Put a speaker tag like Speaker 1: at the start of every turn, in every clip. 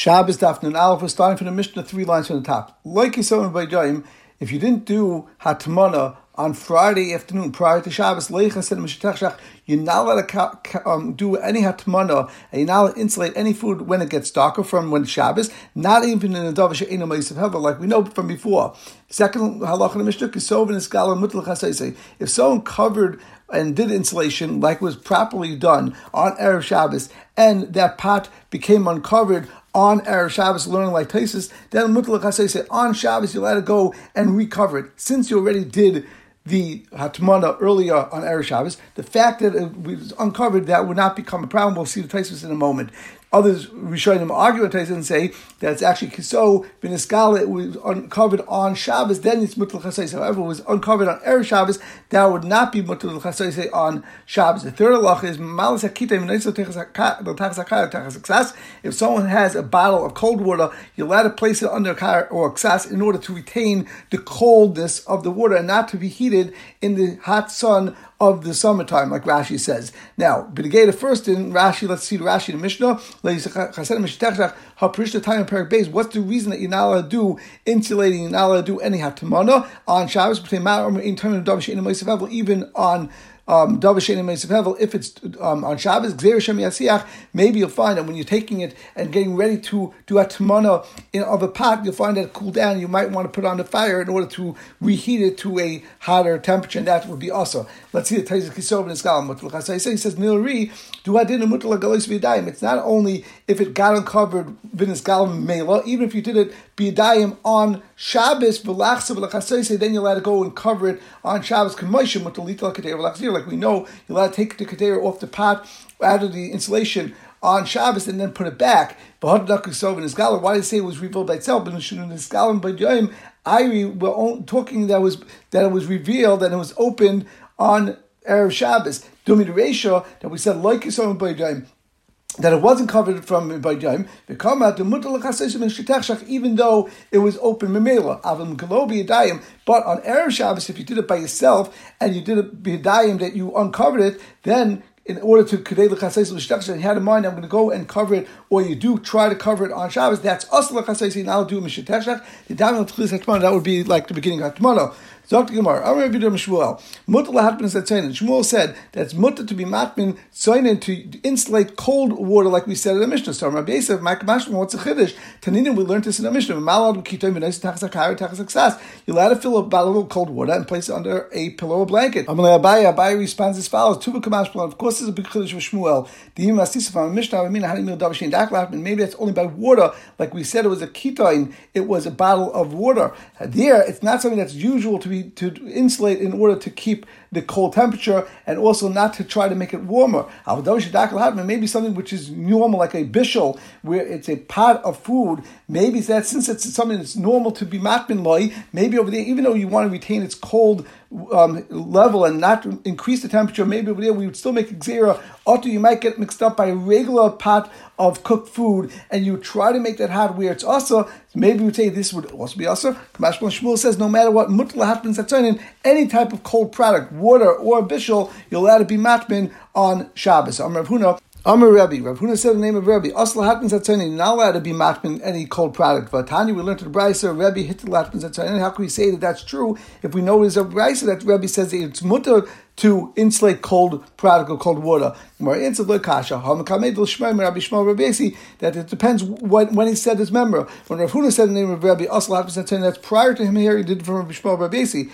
Speaker 1: Shabbos Daf Nun Aleph, we're starting from the Mishnah, three lines from the top. Like you saw in Bayjayim, if you didn't do Hatmana on Friday afternoon prior to Shabbos, Leicha said you're not allowed to um, do any Hatmana, and you're not allowed to insulate any food when it gets darker from when Shabbos, not even in a Davash of like we know from before. Second halacha in the Mishnah, Kisov is Gala If someone covered and did insulation like was properly done on Erev Shabbos, and that pot became uncovered on Erev Shabbos, learning like Taisis, then Mutlach say on Shabbos you let it go and recover it. Since you already did the Hatmana earlier on Erev Shabbos, the fact that it was uncovered, that would not become a problem. We'll see the Taisis in a moment. Others Rishonim argue with and say that it's actually so beniskala it was uncovered on Shabbos, then it's mutal chasais. However, it was uncovered on Erev Shabbos, that would not be mutal chasais on Shabbos. The third halacha is malas If someone has a bottle of cold water, you're allowed to place it under a or ksas in order to retain the coldness of the water and not to be heated in the hot sun of the summertime, like Rashi says. Now, the first in Rashi, let's see the Rashi Mishnah. The Bayes. What's the reason that you're not allowed to do insulating, you're not allowed to do any hatamana on Shabbos, even on um, if it's um, on Shabbos, maybe you'll find that when you're taking it and getting ready to do a tamana in of a pot, you'll find that it cool down. You might want to put on the fire in order to reheat it to a hotter temperature, and that would be also. Let's see the Taizik Kisov in Skalam. He says, Nilri, do I It's not only if it got uncovered vinis galam even if you did it biyadayim on Shabbos, then you'll let it go and cover it on Shabbos. Like we know, you'll let to take the kadeir off the pot out of the insulation on Shabbos and then put it back. But why did it say it was revealed by itself? But I were talking that was that it was revealed and it was opened on Erev Shabbos. Dumi Resha that we said like Yisrael by that it wasn't covered from by Yom, even though it was open memela, avim galobi yadayim. But on erev Shabbos, if you did it by yourself and you did it b'yadayim that you uncovered it, then in order to kadei l'chaseis l'shtachshach, you had in mind, I'm going to go and cover it, or you do try to cover it on Shabbos. That's us l'chaseis, and I'll do mishtachshach. That would be like the beginning of Hatmana. Dr. Gemara, Amar Rabbi Shmuel, Mutter lahatmin tzaynin. Shmuel said that it's mutter to be matmin tzaynin to insulate cold water, like we said in the Mishnah. So Rabbi Yosef, Makmashman, what's a chiddush? Taninin, we learned this in the Mishnah. Malad kitoy v'neis tachzakar tachzaksas. You're allowed to fill a bottle of cold water and place it under a pillow or blanket. Amalei Abaye, Abaye responds as follows: Tuva kamashman. Of course, this is a big chiddush for Shmuel. The Yim Asisaf Mishnah. You mean davashin daklatmin? Maybe that's only by water, like we said. It was a kitoin. It was a bottle of water. There, it's not something that's usual to be to insulate in order to keep the cold temperature and also not to try to make it warmer. Maybe something which is normal, like a bishul, where it's a pot of food. Maybe that since it's something that's normal to be matmin loy, maybe over there, even though you want to retain its cold um, level and not increase the temperature, maybe over there we would still make xera. Also, you might get mixed up by a regular pot of cooked food, and you try to make that hot where it's also. Maybe we say this would also be also. Kamash Shmuel says no matter what mutla happens at any type of cold product, water or bishul, you're allowed to be matmin on Shabbos. Rav Huna. Amar Rebbe, Rav Huna said the name of Rebbe. Asla at You're not allowed to be matmin any cold product. But Tanya, we learned to the Brisa, Rebbe hit the happens at How can we say that that's true if we know there's a Brisa that Rebbe says that it's mutter to insulate cold or cold water. That it depends when, when he said his member. When Rav Huna said the name of Rabbi Asal that's prior to him here, he did it from Rabbi Shmuel Rabbeisi.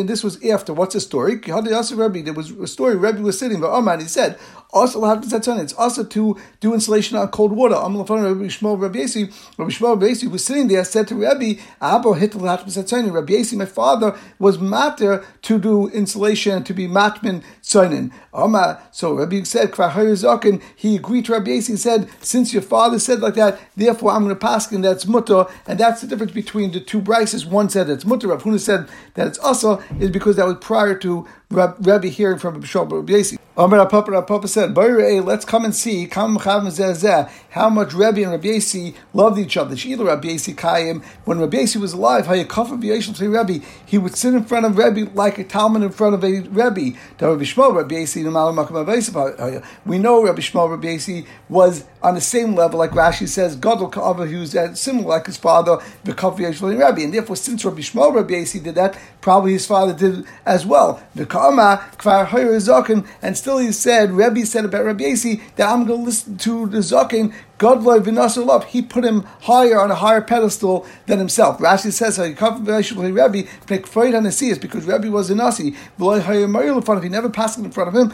Speaker 1: and this was after. What's the story? There was a story, Rabbi was sitting, but Oman, he said, also it's also to do insulation on cold water. Rabbi Shmuel Rabbeisi, Rabbi Shmuel Rabbeisi was sitting there, said to Rabbi, Rabbi Yasi, my father was matter to do insulation to be matmin soinin. So Rabbi said, he agreed to Rabbi Yasi and said, since your father said like that, therefore I'm going to pass and that's mutter, and that's the difference between the two brises. One said it's mutter, Rav Huna said that it's also is because that was prior to Rebbe hearing from Rabbi Shmuel Rabbi Yasi. Amar Papa Papa said, let's come and see how much Rebbe and Rabbi Yasi loved each other. Sheila Rabbi Yasi Kayim. When Rabbi Yasi was alive, Rebbe, he would sit in front of Rebbe like a Talmud in front of a Rebbe. Rabbi Shmuel Rabbi Yasi uh, We know Rabbi Shmuel Rabbi Yasi was on the same level, like Rashi says, Gadol Ka'ava, he was similar like his father, the Rabbi. And therefore, since Rabbi Shmuel Rabbi Yasi did that, probably his father did as well. The Kvar Zakin, and still he said, Rebbe said about Rabbi Yasi that I'm going to listen to the Zakin V'nasar He put him higher on a higher pedestal than himself. Rashi says, Rebbe the because Rebbe was a nasi. He never passed in front of him.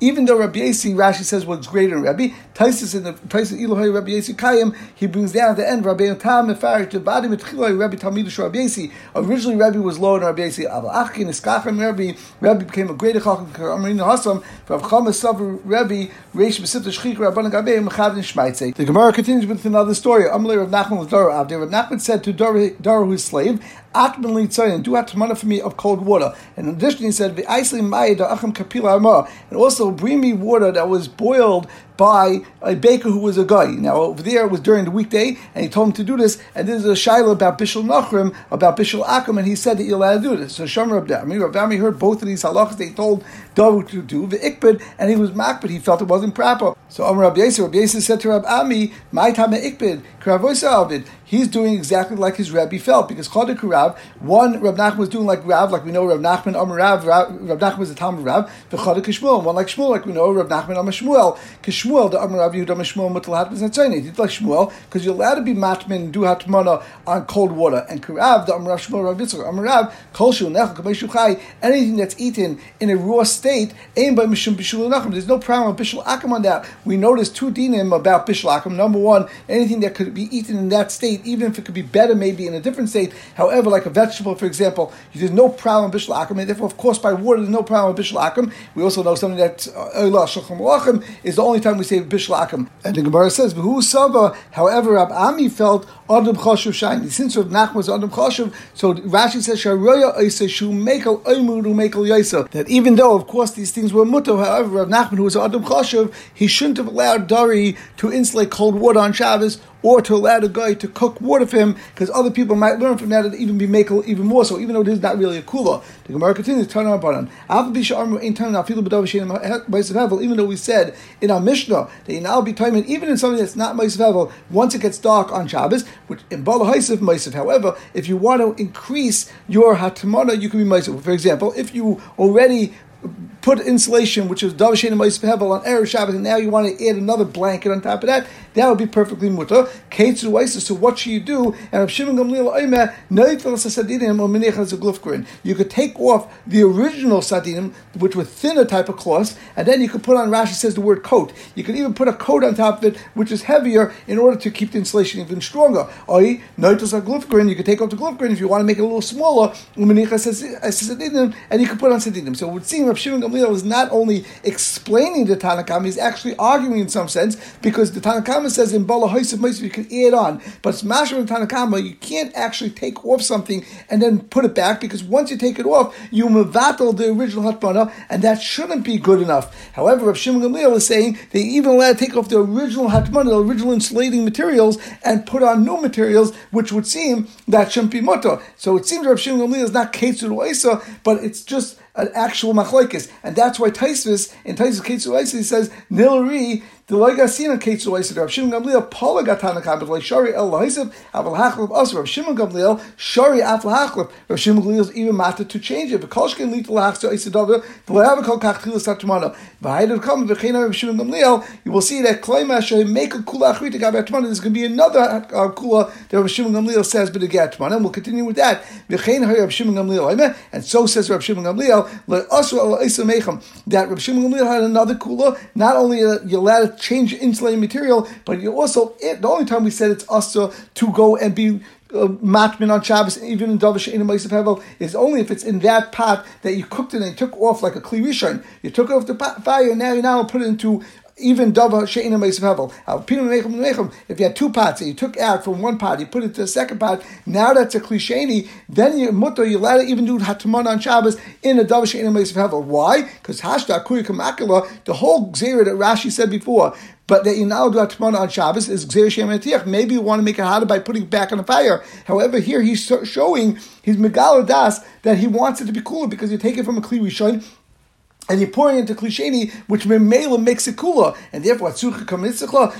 Speaker 1: Even though Rabbi Yasi, Rashi says, was greater than Rebbe. Taisus in the Taisus Elohai Rabbi Yasi Kayim, he brings down at the end Rabbi Tam Mefarish to Badi Mitchiloi Rabbi Talmidish Rabbi Yasi. Originally, Rebbe was lower than Rabbi Yasi. Aval Achkin Iskachim Rebbe. Rebbe became a greater Chacham Amrina Hasam. Rav Savar Rebbe Reish Besif Shchik Rabban Gabe the Gemara continues with another story. Rav Nachman said to Dara, his slave, Litzayin, do atmana for me of cold water. And in addition, he said, And also bring me water that was boiled by a baker who was a guy. Now over there it was during the weekday, and he told him to do this. And this is a shiloh about Bishul Nachrim, about Bishul Akum, and he said that you're allowed to do this. So Shomer Abdami, Rabbi heard both of these halachas. They told David to do the ikbid, and he was makbid. He felt it wasn't proper. So Amr Rabbi Yisrael, Rabbi Yisrael said to Rabbi Ami, "My time ikbid, kravoisa He's doing exactly like his Rabbi felt because Chodik Rav, one Rav Nachman was doing like Rav, like we know Rav Nachman Amr Rav, Rav, Nachman was a Talmud Rav, the Chodik Shmuel, one like Shmuel, like we know Rav Nachman Amr Shmuel. Shmuel, the Amr Rav Yehuda Shmuel Mutal Hatman Zatzayne. He did like Shmuel because you're allowed to be matman and do hatmana on cold water. And Karav, the Amr Rav Shmuel Rav Yitzchak, Amr Rav, Kol Shul Nechel Kamei anything that's eaten in a raw state, aimed by Mishum Bishul Nachum. There's no problem with Bishul Akum on that. We noticed two dinim about Bishul Akum. Number one, anything that could be eaten in that state, even if it could be better maybe in a different state. However, like a vegetable, for example, there's no problem with Bishul Akum. And therefore, of course, by water, there's no problem with Bishul Akum. We also know something that uh, is the only time we say Bishul Akum. And the Gemara says, "Who Sava." However, Rab Ami felt Adam Choshev shiny. Since Rav Nachman was Adam Choshev, so Rashi says Sharoya Isa Shu Mekel Oimuru Mekel Yaisa. That even though, of course, these things were mutter, however, Rav Nachman, who was Adam Choshev, he shouldn't have allowed Dari to insulate cold water on Shabbos or to allow the guy to cook water for him, because other people might learn from that and even be make even more so, even though it is not really a kula. The Gemara continues, to turn on button. Eh, even though we said in our Mishnah that you now be timing, even in something that's not Maisav once it gets dark on Shabbos, which in Bala Haisif Maisav, however, if you want to increase your Hatamana, you can be Maisav. For example, if you already put insulation, which is Davashin and Hevel on Erev Shabbat, and now you want to add another blanket on top of that, that would be perfectly muta. mutter. Ketsu Weisis, so what should you do? And Rav Shimon Gamliel Oimer, Neifel Sadinim or Menech Glufgrin. You could take off the original Sadinim, which were thinner type of cloths, and then you could put on, Rashi says the word coat. You could even put a coat on top of it, which is heavier, in order to keep the insulation even stronger. Oi, Neifel Glufgrin, you could take off the Glufgrin if you want to make it a little smaller, uh, and you could put on Sadinim. So it would seem Rav Shimon Gamliel is not only explaining the Tanakhama, he's actually arguing in some sense, because the Tanakhama says in Bala Haisav you can add on, but it's Masher and Tanakama, you can't actually take off something and then put it back, because once you take it off, you mevatel the original Hatmana, and that shouldn't be good enough. However, Rav Shimon Gamliel is saying they even allowed to take off the original Hatmana, the original insulating materials, and put on new materials, which would seem that shouldn't be mutter. So it seems Rav Shimon Gamliel is not Ketzur Isa, but it's just an actual machlokes, and that's why Taisvis in Taisvis Ketzur he says Nilari the even matter to change it. Gamliel you will see that should make a kula achrita gabe atmana there's going to be another uh, kula that Rav Shimon Gamliel says but atmana and we'll continue with that. And so says Rav Shimon Gamliel el mecham that Rav Shimon Gamliel had another kula not only you allowed change insulating material, but you also, it, the only time we said it's also to go and be uh, matmin on Shabbos, even in Dovish in Hevel, is only if it's in that pot that you cooked it and you took off like a kli You took it off the pot, fire, and now you now put it into even dava she'ina meisiv hevel. If you had two pots and you took out from one pot, you put it to the second pot, now that's a klisheni, then you mutter, you let it even do hatman on Shabbos in a dava she'ina meisiv hevel. Why? Because hashda kurikamakala, the whole zera that Rashi said before, but that you now do Atmana on Shabbos is Gzer Shem Maybe you want to make it harder by putting it back on the fire. However, here he's showing, he's Megala Das, that he wants it to be cooler because you take it from a Kli Rishon and you're pouring into klisheni, which memela makes it cooler, and therefore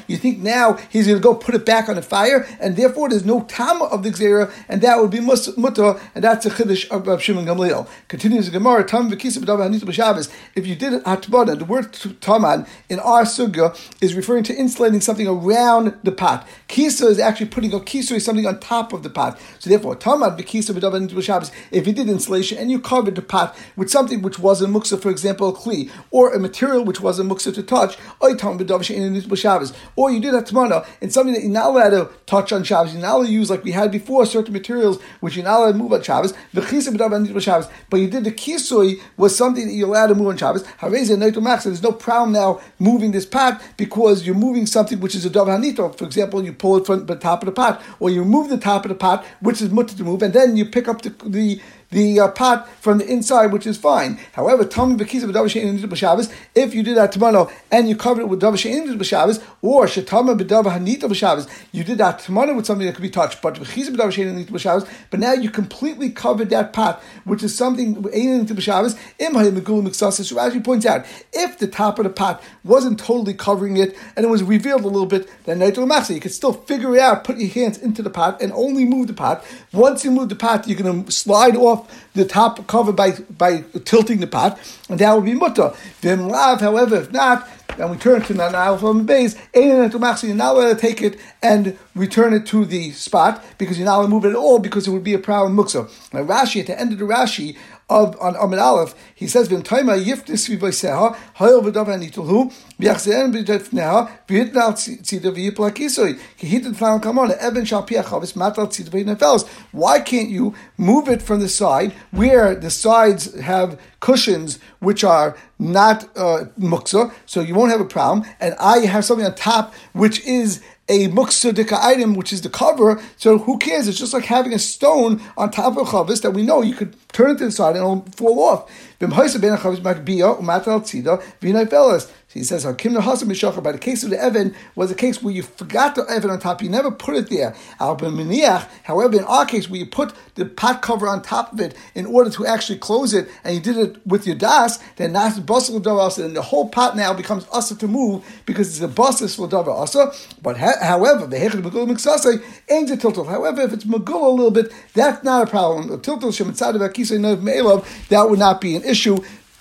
Speaker 1: you think now he's going to go put it back on the fire, and therefore there's no tama of the xera, and that would be mutter, and that's a chiddush of, of Shimon Gamliel. Continues the Gemara, tam v'kisa b'shabbos. If you did it atbana, the word taman in our sugya is referring to insulating something around the pot. Kisa is actually putting a kisa is something on top of the pot. So therefore, taman v'kisa b'shabbos. If you did insulation and you covered the pot with something which wasn't muksa, for example kli, or a material which wasn't muksa to touch, or you did a tmana, and something that you're not allowed to touch on Shabbos, you're not allowed to use like we had before, certain materials which you're not allowed to move on Shabbos, but you did the kisui was something that you're allowed to move on Shabbos, there's no problem now moving this pot because you're moving something which is a dav hanito. For example, you pull it from the top of the pot, or you move the top of the pot, which is mutter to move, and then you pick up the, the the uh, pot from the inside, which is fine. However, Tommy Shabbos, if you did that tomorrow and you covered it with Davar Shabbos, or Shatama B'Davar Hanita you did that tomorrow with something that could be touched, but Shabbos, but now you completely covered that pot, which is something Shabbos. Shabbos. Rashi points out, if the top of the pot wasn't totally covering it and it was revealed a little bit, then Naitul you could still figure it out, put your hands into the pot and only move the pot. Once you move the pot, you're going to slide off off the top cover by by tilting the pot, and that would be mutter. Then lav, however, if not, then we turn to Nanal from the base, and you're not allowed to take it and return it to the spot because you're not allowed to move it at all because it would be a problem muksa. Now Rashi, at the end of the Rashi, of on Amid Aleph, he says, "V'ntoima yiftis v'voiseha hayol v'dav anitulhu v'yachzein b'defneha v'yitnal tzida v'yipla kisoi kihitin tlan kamon even shal piachavis matal tzida v'yinafels." Why can't you move it from the side where the sides have cushions which are not uh, muksa, so you won't have a problem, and I have something on top which is a muksadika item, which is the cover. So who cares? It's just like having a stone on top of a chavis that we know you could turn it to the side and it'll fall off. He says, By the case of the Evan was a case where you forgot the Evan on top, you never put it there. However, in our case, where you put the pot cover on top of it in order to actually close it, and you did it with your das, then that's bustle davar and the whole pot now becomes asa to move because it's a basis for davar asa. But however, the hechad megul miksase ain't a tiltul. However, if it's megul a little bit, that's not a problem. A tiltul shemitzad of that would not be an issue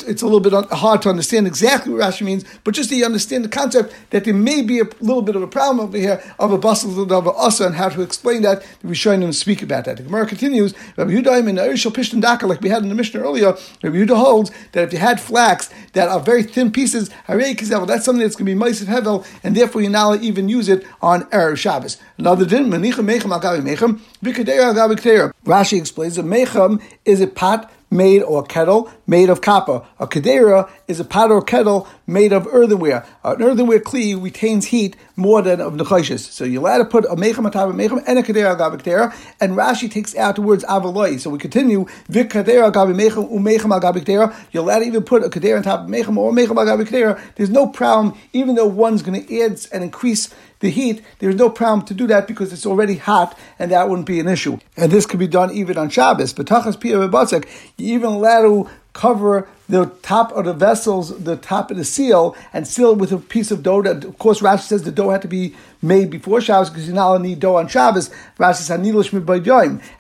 Speaker 1: it's a little bit hard to understand exactly what Rashi means, but just to understand the concept that there may be a little bit of a problem over here of a basal of a asa and how to explain that. The Rishonim speak about that. The Gemara continues. Rabbi Yehuda in Erishal Pishtan Daka, like we had in the Mishnah earlier, Rabbi Yehuda holds that if you had flax that are very thin pieces, that's something that's going to be mice hevel, and therefore you're not even use it on erev Shabbos. Another din, Rashi explains that mechem is a pot made or kettle made of copper. A kedera is a pot or kettle made of earthenware. An earthenware kli retains heat more than of nechoshes. So you're allowed to put a mechem on top of mechem and a kedera agav kedera. And Rashi takes out the words avaloi. So we continue vik kedera agav mechem umechem agav. You're allowed to even put a kedera on top of mechem or mechem agav kedera. There's no problem, even though one's going to add and increase the heat, there's no problem to do that because it's already hot and that wouldn't be an issue. And this could be done even on Shabbos. But Tachas Pia you even allowed to cover the top of the vessels, the top of the seal, and seal it with a piece of dough. That, of course, Rashi says the dough had to be made before Shabbos because you're not to need dough on Shabbos. Rashi says.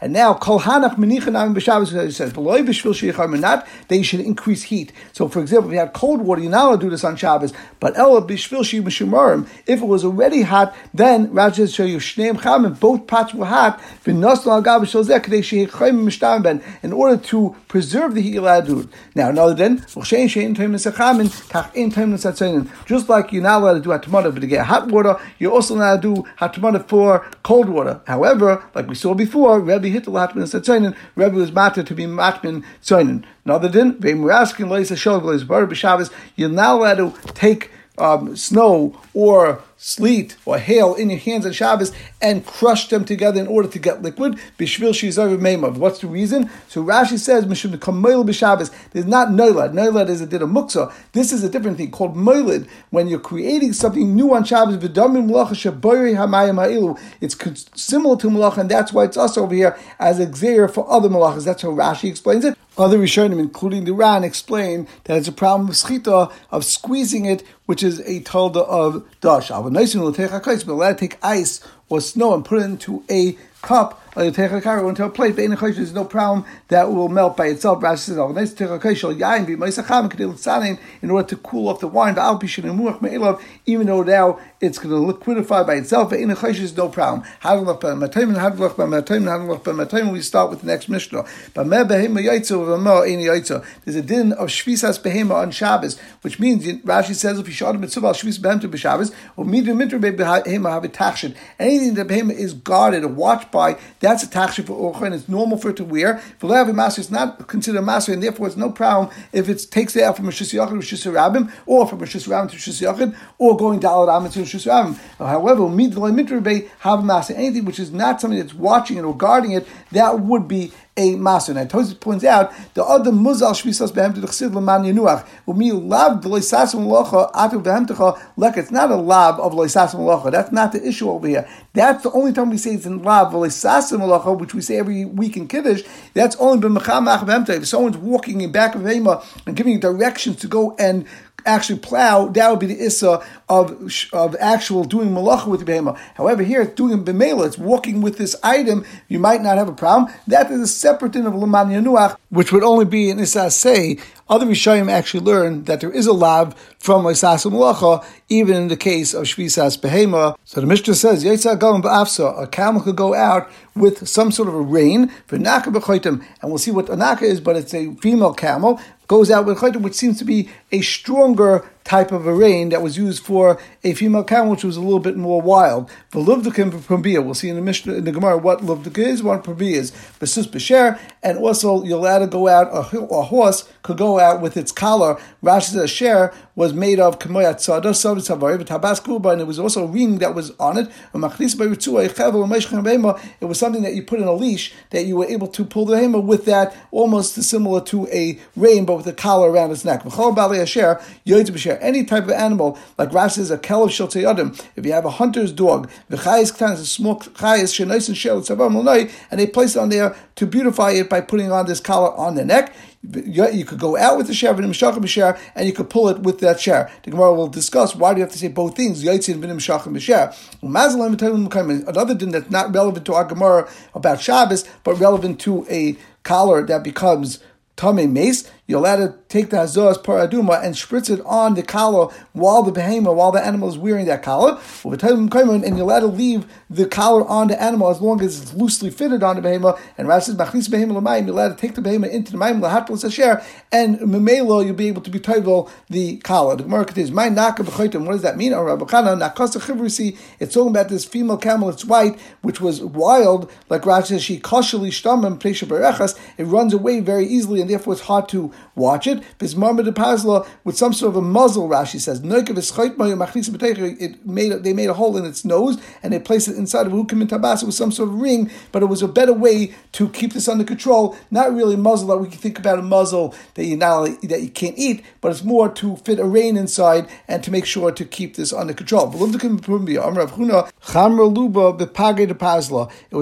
Speaker 1: And now kol hanach menichanam b'Shabbos. It says beloy b'shvil sheichar should increase heat. So, for example, if you have cold water, you're not allowed to do this on Shabbos. But b'shvil If it was already hot, then Rashi says show you shneim chamim. Both pots were hot. In order to preserve the heat, then, just like you're not allowed to do hatmana but to get hot water, you're also not allowed to do hatmana for cold water. However, like we saw before, Rebbe hit the hatman satzainin, Rebbe was matter to be matman tzainin. Another din, we're asking. you're not allowed to take um, snow or sleet or hail in your hands on Shabbos and crush them together in order to get liquid. Bishvil shizar meimav. What's the reason? So Rashi says mishum kamoil b'Shabbos. There's not noilad. Noilad is a did a. This is a different thing called moilid. When you're creating something new on Shabbos, v'damim malacha shaboyri hamayim ha'ilu. It's similar to malacha, and that's why it's us over here as a xer for other malachas. That's how Rashi explains it. Other Rishonim, including the Ran, explain that it's a problem of schita, of squeezing it, which is a tolda of dash. But allowed to take ice or snow and put it into a cup take a plate, there's no problem that will melt by itself. Rashi says, "Oh, nice in order to cool off the wine. Even though now it's going to liquidify by itself. Is no problem. We start with the next mishnah. There's a din of shvisas behema on Shabbos, which means Rashi says if you shot a mitzvah shvis behem to b'Shabbos or midu mitru behema have a. Anything that behema is guarded or watched by that's a tachshit for orcha, and it's normal for it to wear. For a master, it's not considered a master, and therefore it's no problem if it takes it out from a yachid to shis rabim, or from a shis rabim to shis yachid, or going dalad amit to shis rabim. However, midlay mitrebe have a master. Anything which is not something that's watching it or guarding it, that would be a maser. Now, Tosis points out the other muzal shvisas behem to the chsid leman yenuach umi lav loisasim locha atu behem techa lek. It's not a lav of loisasim locha. That's not the issue over here. That's the only time we say it's in lav loisasim locha, which we say every week in kiddush. That's only b'mechamach behem If someone's walking in back of hema and giving directions to go and actually plow, that would be the issa of, of actual doing malacha with the behema. However, here it's doing b'mela, it's walking with this item, you might not have a problem. That is a separate thing of leman yanuach, which would only be an issa say. Other Rishonim actually learn that there is a lav from Loisas Malacha, even in the case of Shvisas Behema. So the Mishnah says, Yitzhak Galam Ba'afsa, a camel could go out with some sort of a rein, for Naka and we'll see what a Naka is, but it's a female camel, goes out with chaytim, which seems to be a stronger type of a rein that was used for a female camel, which was a little bit more wild. The luvdukim probia. We'll see in the Mishnah in the Gemara what luvduk is, what probia is. Basus b'sher, and also you're allowed to go out. A, a, horse could go out with its collar. Rashi says share was made of kamoyat tzada, tzada tzavari, tabaskuba, and it was also a ring that was on it. It was something that you put in a leash that you were able to pull the hema with that, almost similar to a rein, but with a collar around its neck any type of animal, like Rashi says, a kelev shel tzayadim, if you have a hunter's dog, the chayis ktan is a small chayis shenais and shel tzavam and they place it on there to beautify it by putting on this collar on the neck. You could go out with the share and you could pull it with that share. The Gemara will discuss why do you have to say both things? Yaitzi and v'nem shachem sheher. Another thing that's not relevant to our Gemara about Shabbos, but relevant to a collar that becomes tame mace you're allowed to take the Hazoras Paraduma and spritz it on the collar while the behemoth, while the animal is wearing that collar. And you're allowed to leave the collar on the animal as long as it's loosely fitted on the behemoth. And Rashi says, Machlis behemoth you're allowed to take the behemoth into the Maim Lahatlas Asher, and Memelo, you'll be able to be title the collar. The Gemara continues, My Naka B'chaitim, what does that mean? It's talking about this female camel, it's white, which was wild, like Rashi says, she kashali shtamam it runs away very easily, and therefore it's hard to watch it. Bismarma de Pazla with some sort of a muzzle, Rashi says. It made they made a hole in its nose and they placed it inside of Hukim and Tabasa with some sort of ring, but it was a better way to keep this under control. Not really a muzzle that we can think about a muzzle that you not that you can't eat, but it's more to fit a rein inside and to make sure to keep this under control. It was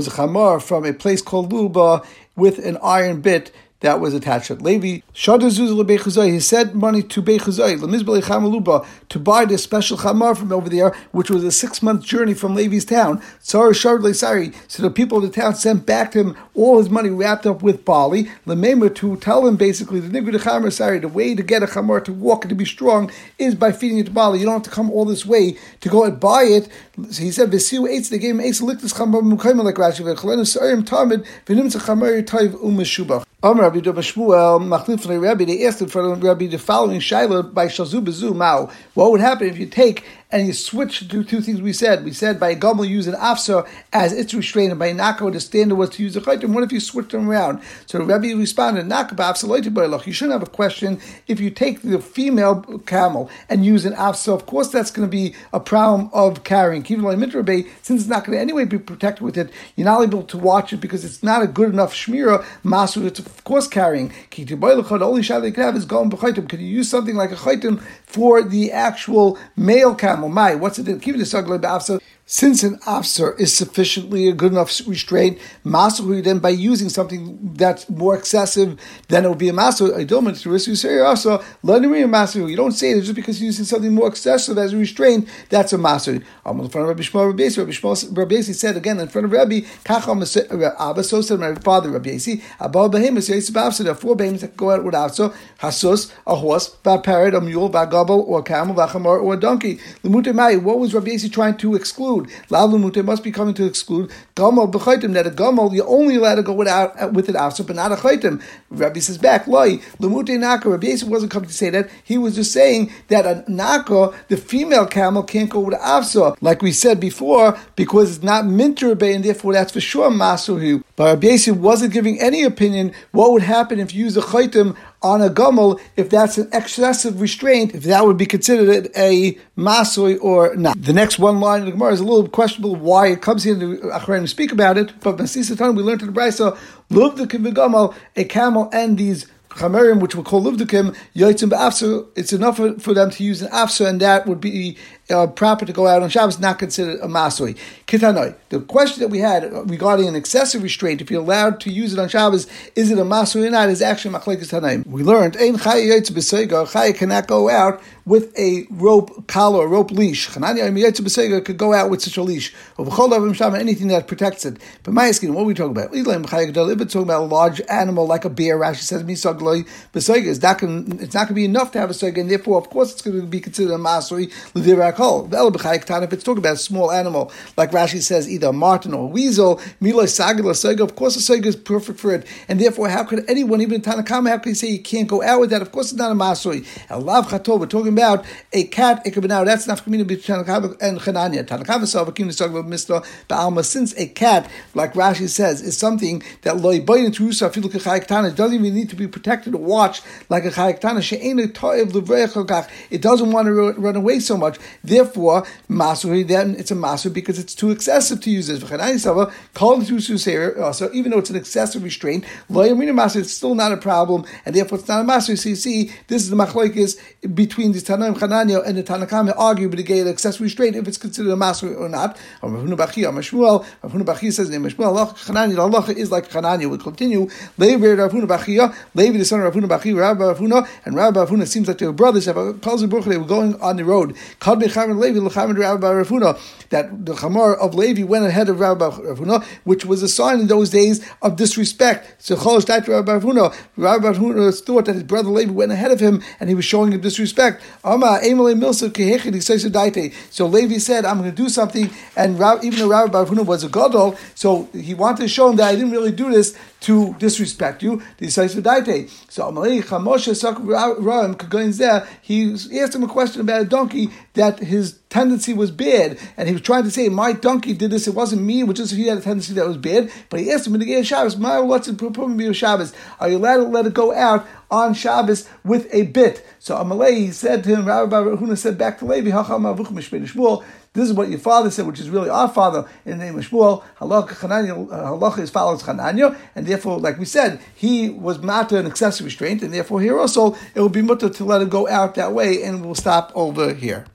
Speaker 1: a chamar from a place called Luba with an iron bit that was attached it. Levi he said money to Bechuzai, to buy this special chamar from over there, which was a six month journey from Levi's town. So the people of the town sent back to him all his money wrapped up with. Lemema to tell him basically the way to get a chamar to walk and to be strong is by feeding it to barley. You don't have to come all this way to go and buy it. So he said, Vesiu eight, they gave him eight liktis chamar like Rashi, v'chalenu sa'im tamid, v'nimtza chamar taiv umeshubach. Amr Rabbi Shmuel Machlif Rabbi. They asked him for Rabbi the following shaila by Shazu Mao. What would happen if you take and you switch to two things we said. We said by Gomel use an afsa as its restraint, and by Naka the standard was to use a chaytim. What if you switch them around? So Rabbi responded, Naka You shouldn't have a question if you take the female camel and use an afsa. Of course, that's going to be a problem of carrying. Since it's not going to anyway be protected with it, you're not able to watch it because it's not a good enough shmira masu. It's of course carrying. The only shot they can have is going b'chaytim. Can you use something like a chaytim for the actual male camel? My, what's it? Keep it since an officer is sufficiently a good enough restraint, masahu then by using something that's more excessive, then it will be a masahu. I don't want to risk you say also learning a masahu. You don't say it just because you're using something more excessive as a restraint. That's a masahu. I'm in front of Rabbi Shmuel Rabbi Yasi. Rabbi Shmuel Rabbi said again in front of Rabbi Kacham Abba. So said my father Rabbi Yasi. Abba behemoths Yasi. There are four behemoths that go out without so hasus a horse, a parrot, a mule, a gobble, or a camel, a chamar, or a donkey. What was Rabbi Yasi trying to exclude? Exclude. Lavlamute must be coming to exclude gamal b'chaytim. That a gamal you're only allowed to go without uh, with it after, but not a chaytim. Rabbi says back loy lemute naka. Rabbi Yisrael wasn't coming to say that. He was just saying that a naka, the female camel, can't go with afsa, like we said before, because it's not minter and therefore that's for sure masuhu. But Rabbi Yisrael wasn't giving any opinion what would happen if you use a chaytim on a gumel if that's an excessive restraint, if that would be considered a masoi or not. The next one line of the Gemara is a little questionable why it comes here to Achrein to speak about it, but Masisa we learned in the Brisa, love the gumel, a camel and these chamerim, which we call luvdikim, yoitzim it's enough for, for, them to use an afsa, and that would be uh, proper to go out on Shabbos, not considered a masoi. Kitanoi. The question that we had regarding an excessive restraint, if you're allowed to use it on Shabbos, is it a masoi or not, is actually machlekes tanaim. We learned, ein chaya cannot go out with a rope collar, a rope leash. Chananya could go out with such a leash. Anything that protects it. But my asking, what are we talking about? We're talking about a large animal like a bear, Rashi says, it's not going to be enough to have a seiga, and therefore, of course, it's going to be considered a masoi, if it's talking about a small animal, like Rashi says, either a marten or a weasel, of course a Sega is perfect for it. And therefore, how could anyone, even in Tanakama, how could he say you can't go out with that? Of course, it's not a Masui. Elav Chato, we're talking about a cat, it could be now, that's not community between Tanakama and Chananya. Tanakama Savakim is talking about Mr. Ba'alma. Since a cat, like Rashi says, is something that Kachayaktana, doesn't even need to be protected or watched like a Chayaktana. It doesn't want to run away so much. Therefore, Masuri, then it's a Masur because it's too excessive to use it. Also, even though it's an excessive restraint, it's still not a problem, and therefore it's not a Masur. So you see, this is the machlokes between the Tanaim Chananya and the Tanakame argue but again excessive restraint if it's considered a Masur or not. Bachi says Allah Chananya, Allah is like Chananya. We continue. Levi Ravuna Bachia, Levi the son of Ravuna Bachi, Rabbi Ravuna, and Rabbi Ravuna seems like they were brothers. They were going on the road. Levi Rabbi that the Chamar of Levi went ahead of Rabbi Ravuna, which was a sign in those days of disrespect. So Chol Rabbi Ravuna, Rabbi Ravuna thought that his brother Levi went ahead of him and he was showing him disrespect. So Levi said, I'm going to do something, and even though Rabbi Ravuna was a gadol, so he wanted to show him that I didn't really do this to disrespect you. So Amalei Chamoshe Sak there, he asked him a question about a donkey that his tendency was bad, and he was trying to say, "My donkey did this. It wasn't me, which is he had a tendency that was bad." But he asked him in the Shabbos, "My what's it be Shabbos? Are you allowed to let it go out on Shabbos with a bit?" So Amalei said to him, Rabbi Huna said back to Levi, this is what your father said, which is really our father in the name of Shmuel. Halacha is follows Chananya, and therefore, like we said, he was matter an excessive restraint, and therefore here also it will be mutter to let it go out that way, and we'll stop over here.